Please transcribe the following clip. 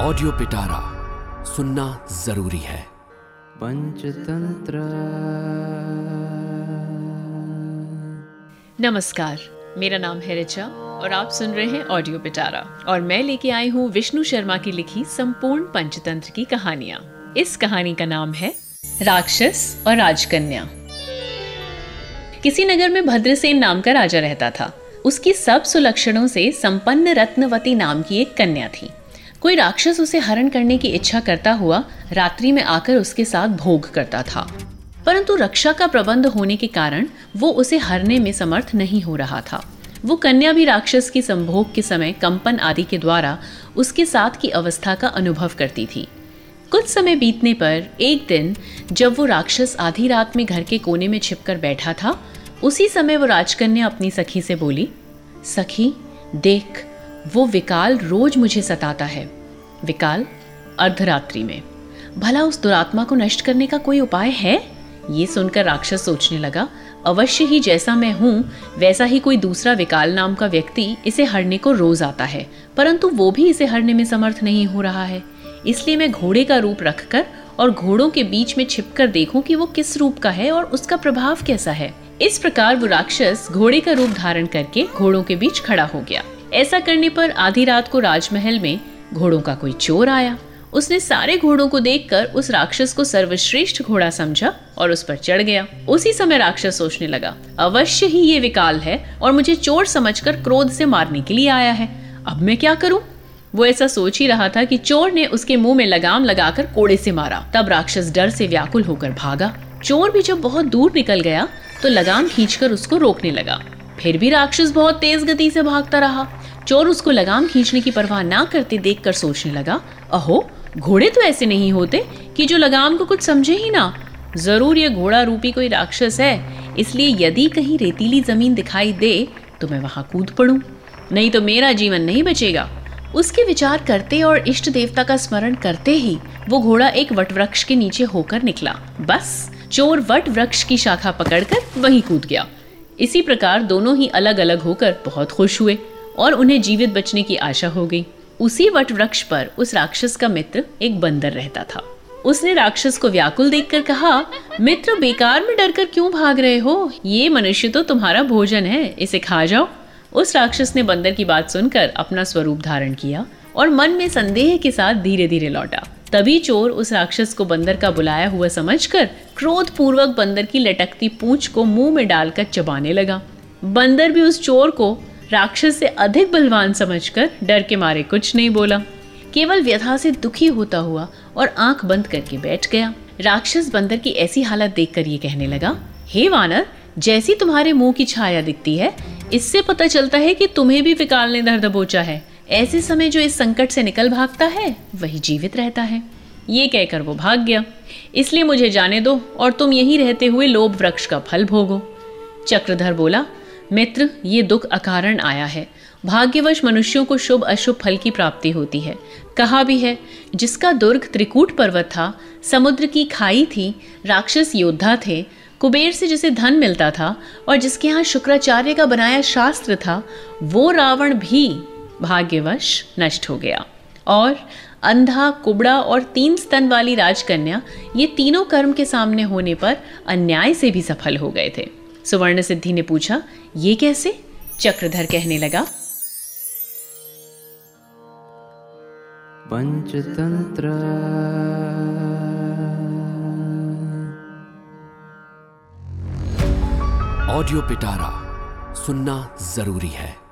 Audio पिटारा सुनना ज़रूरी है। पंचतंत्र। नमस्कार मेरा नाम है रिचा और आप सुन रहे हैं ऑडियो पिटारा और मैं लेके आई हूँ विष्णु शर्मा की लिखी संपूर्ण पंचतंत्र की कहानियाँ। इस कहानी का नाम है राक्षस और राजकन्या। किसी नगर में भद्रसेन नाम का राजा रहता था। उसकी सब सुलक्षणों से संपन्न रत्नवती नाम की एक कन्या थी। कोई राक्षस उसे हरण करने की इच्छा करता हुआ रात्रि में आकर उसके साथ भोग करता था। परंतु रक्षा का प्रबंध होने के कारण वो उसे हरने में समर्थ नहीं हो रहा था। वो कन्या भी राक्षस की संभोग के समय कंपन आदि के द्वारा उसके साथ की अवस्था का अनुभव करती थी। कुछ समय बीतने पर एक दिन जब वो राक्षस आधी रात में घर के कोने में छिपकर बैठा था, उसी समय वो राजकन्या अपनी सखी से बोली, सखी, देख, वो विकाल रोज मुझे सताता है। विकाल, अर्धरात्रि में। भला उस दुरात्मा को नष्ट करने का कोई उपाय है? ये सुनकर राक्षस सोचने लगा, अवश्य ही जैसा मैं हूँ, वैसा ही कोई दूसरा विकाल नाम का व्यक्ति इसे हरने को रोज आता है, परंतु वो भी इसे हरने में समर्थ नहीं हो रहा है। इसलिए मैं घोड़े का रूप रखकर और घोड़ों के बीच में छिपकर देखूँ कि वो किस रूप का है और उसका प्रभाव कैसा है। इस प्रकार वो राक्षस घोड़े का रूप धारण करके घोड़ों के बीच खड़ा हो गया। ऐसा करने पर आधी रात को राजमहल में घोड़ों का कोई चोर आया। उसने सारे घोड़ों को देखकर उस राक्षस को सर्वश्रेष्ठ घोड़ा समझा और उस पर चढ़ गया। उसी समय राक्षस सोचने लगा, अवश्य ही ये विकाल है और मुझे चोर समझकर क्रोध से मारने के लिए आया है। अब मैं क्या करूँ? वो ऐसा सोच ही रहा था कि चोर ने उसके मुँह में लगाम लगाकर कोड़े से मारा। तब राक्षस डर से व्याकुल होकर भागा। चोर भी जब बहुत दूर निकल गया तो लगाम खींचकर उसको रोकने लगा। फिर भी राक्षस बहुत तेज गति से भागता रहा। चोर उसको लगाम खींचने की परवाह ना करते देखकर सोचने लगा, अहो, घोड़े तो ऐसे नहीं होते कि जो लगाम को कुछ समझे ही ना। ज़रूर ये घोड़ा रूपी कोई राक्षस है, इसलिए यदि कहीं रेतीली ज़मीन दिखाई दे तो मैं वहाँ कूद पड़ू। नहीं तो मेरा जीवन नहीं बचेगा। उसके विचार करते और इष्ट देवता का स्मरण करते ही वो घोड़ा एक वटवृक्ष के नीचे होकर निकला। बस, चोर वट वृक्ष की शाखा पकड़कर वहीं कूद गया। इसी प्रकार दोनों ही अलग अलग होकर बहुत खुश हुए। और उन्हें जीवित बचने की आशा हो गई। उसी वट वृक्ष पर उस राक्षस का मित्र एक बंदर रहता था। उसने राक्षस को व्याकुल देखकर कहा, मित्र, बेकार में डरकर क्यों भाग रहे हो? ये मनुष्य तो तुम्हारा भोजन है, इसे खा जाओ। उस राक्षस ने बंदर की बात सुनकर अपना स्वरूप धारण किया और मन में संदेह के साथ धीरे धीरे लौटा। तभी चोर उस राक्षस को बंदर का बुलाया हुआ समझकर क्रोध पूर्वक बंदर की लटकती पूंछ को मुँह में डालकर चबाने लगा। बंदर भी उस चोर को राक्षस से अधिक बलवान समझकर डर के मारे कुछ नहीं बोला। केवल व्यथा से दुखी होता हुआ और आँख बंद करके बैठ गया। राक्षस बंदर की ऐसी हालत देखकर ये कहने लगा, हे वानर, जैसी तुम्हारे मुँह की छाया दिखती है, इससे पता चलता है कि तुम्हें भी विकाल ने दर्द बोचा है। ऐसे समय जो इस संकट से निकल भागता है, वही जीवित रहता है। ये कहकर वो भाग गया। इसलिए मुझे जाने दो और तुम यहीं रहते हुए लोभ वृक्ष का फल भोगो। चक्रधर बोला मित्र, ये दुख अकारण आया है। भाग्यवश मनुष्यों को शुभ अशुभ फल की प्राप्ति होती है। कहा भी है, जिसका दुर्ग त्रिकूट पर्वत था, समुद्र की खाई थी, राक्षस योद्धा थे, कुबेर से जिसे धन मिलता था और जिसके यहाँ शुक्राचार्य का बनाया शास्त्र था, वो रावण भी भाग्यवश नष्ट हो गया। और अंधा, कुबड़ा और तीन स्तन वाली राजकन्या, ये तीनों कर्म के सामने होने पर अन्याय से भी सफल हो गए थे। सुवर्ण सिद्धि ने पूछा ये कैसे? चक्रधर कहने लगा पंचतंत्र। ऑडियो पिटारा सुनना ज़रूरी है।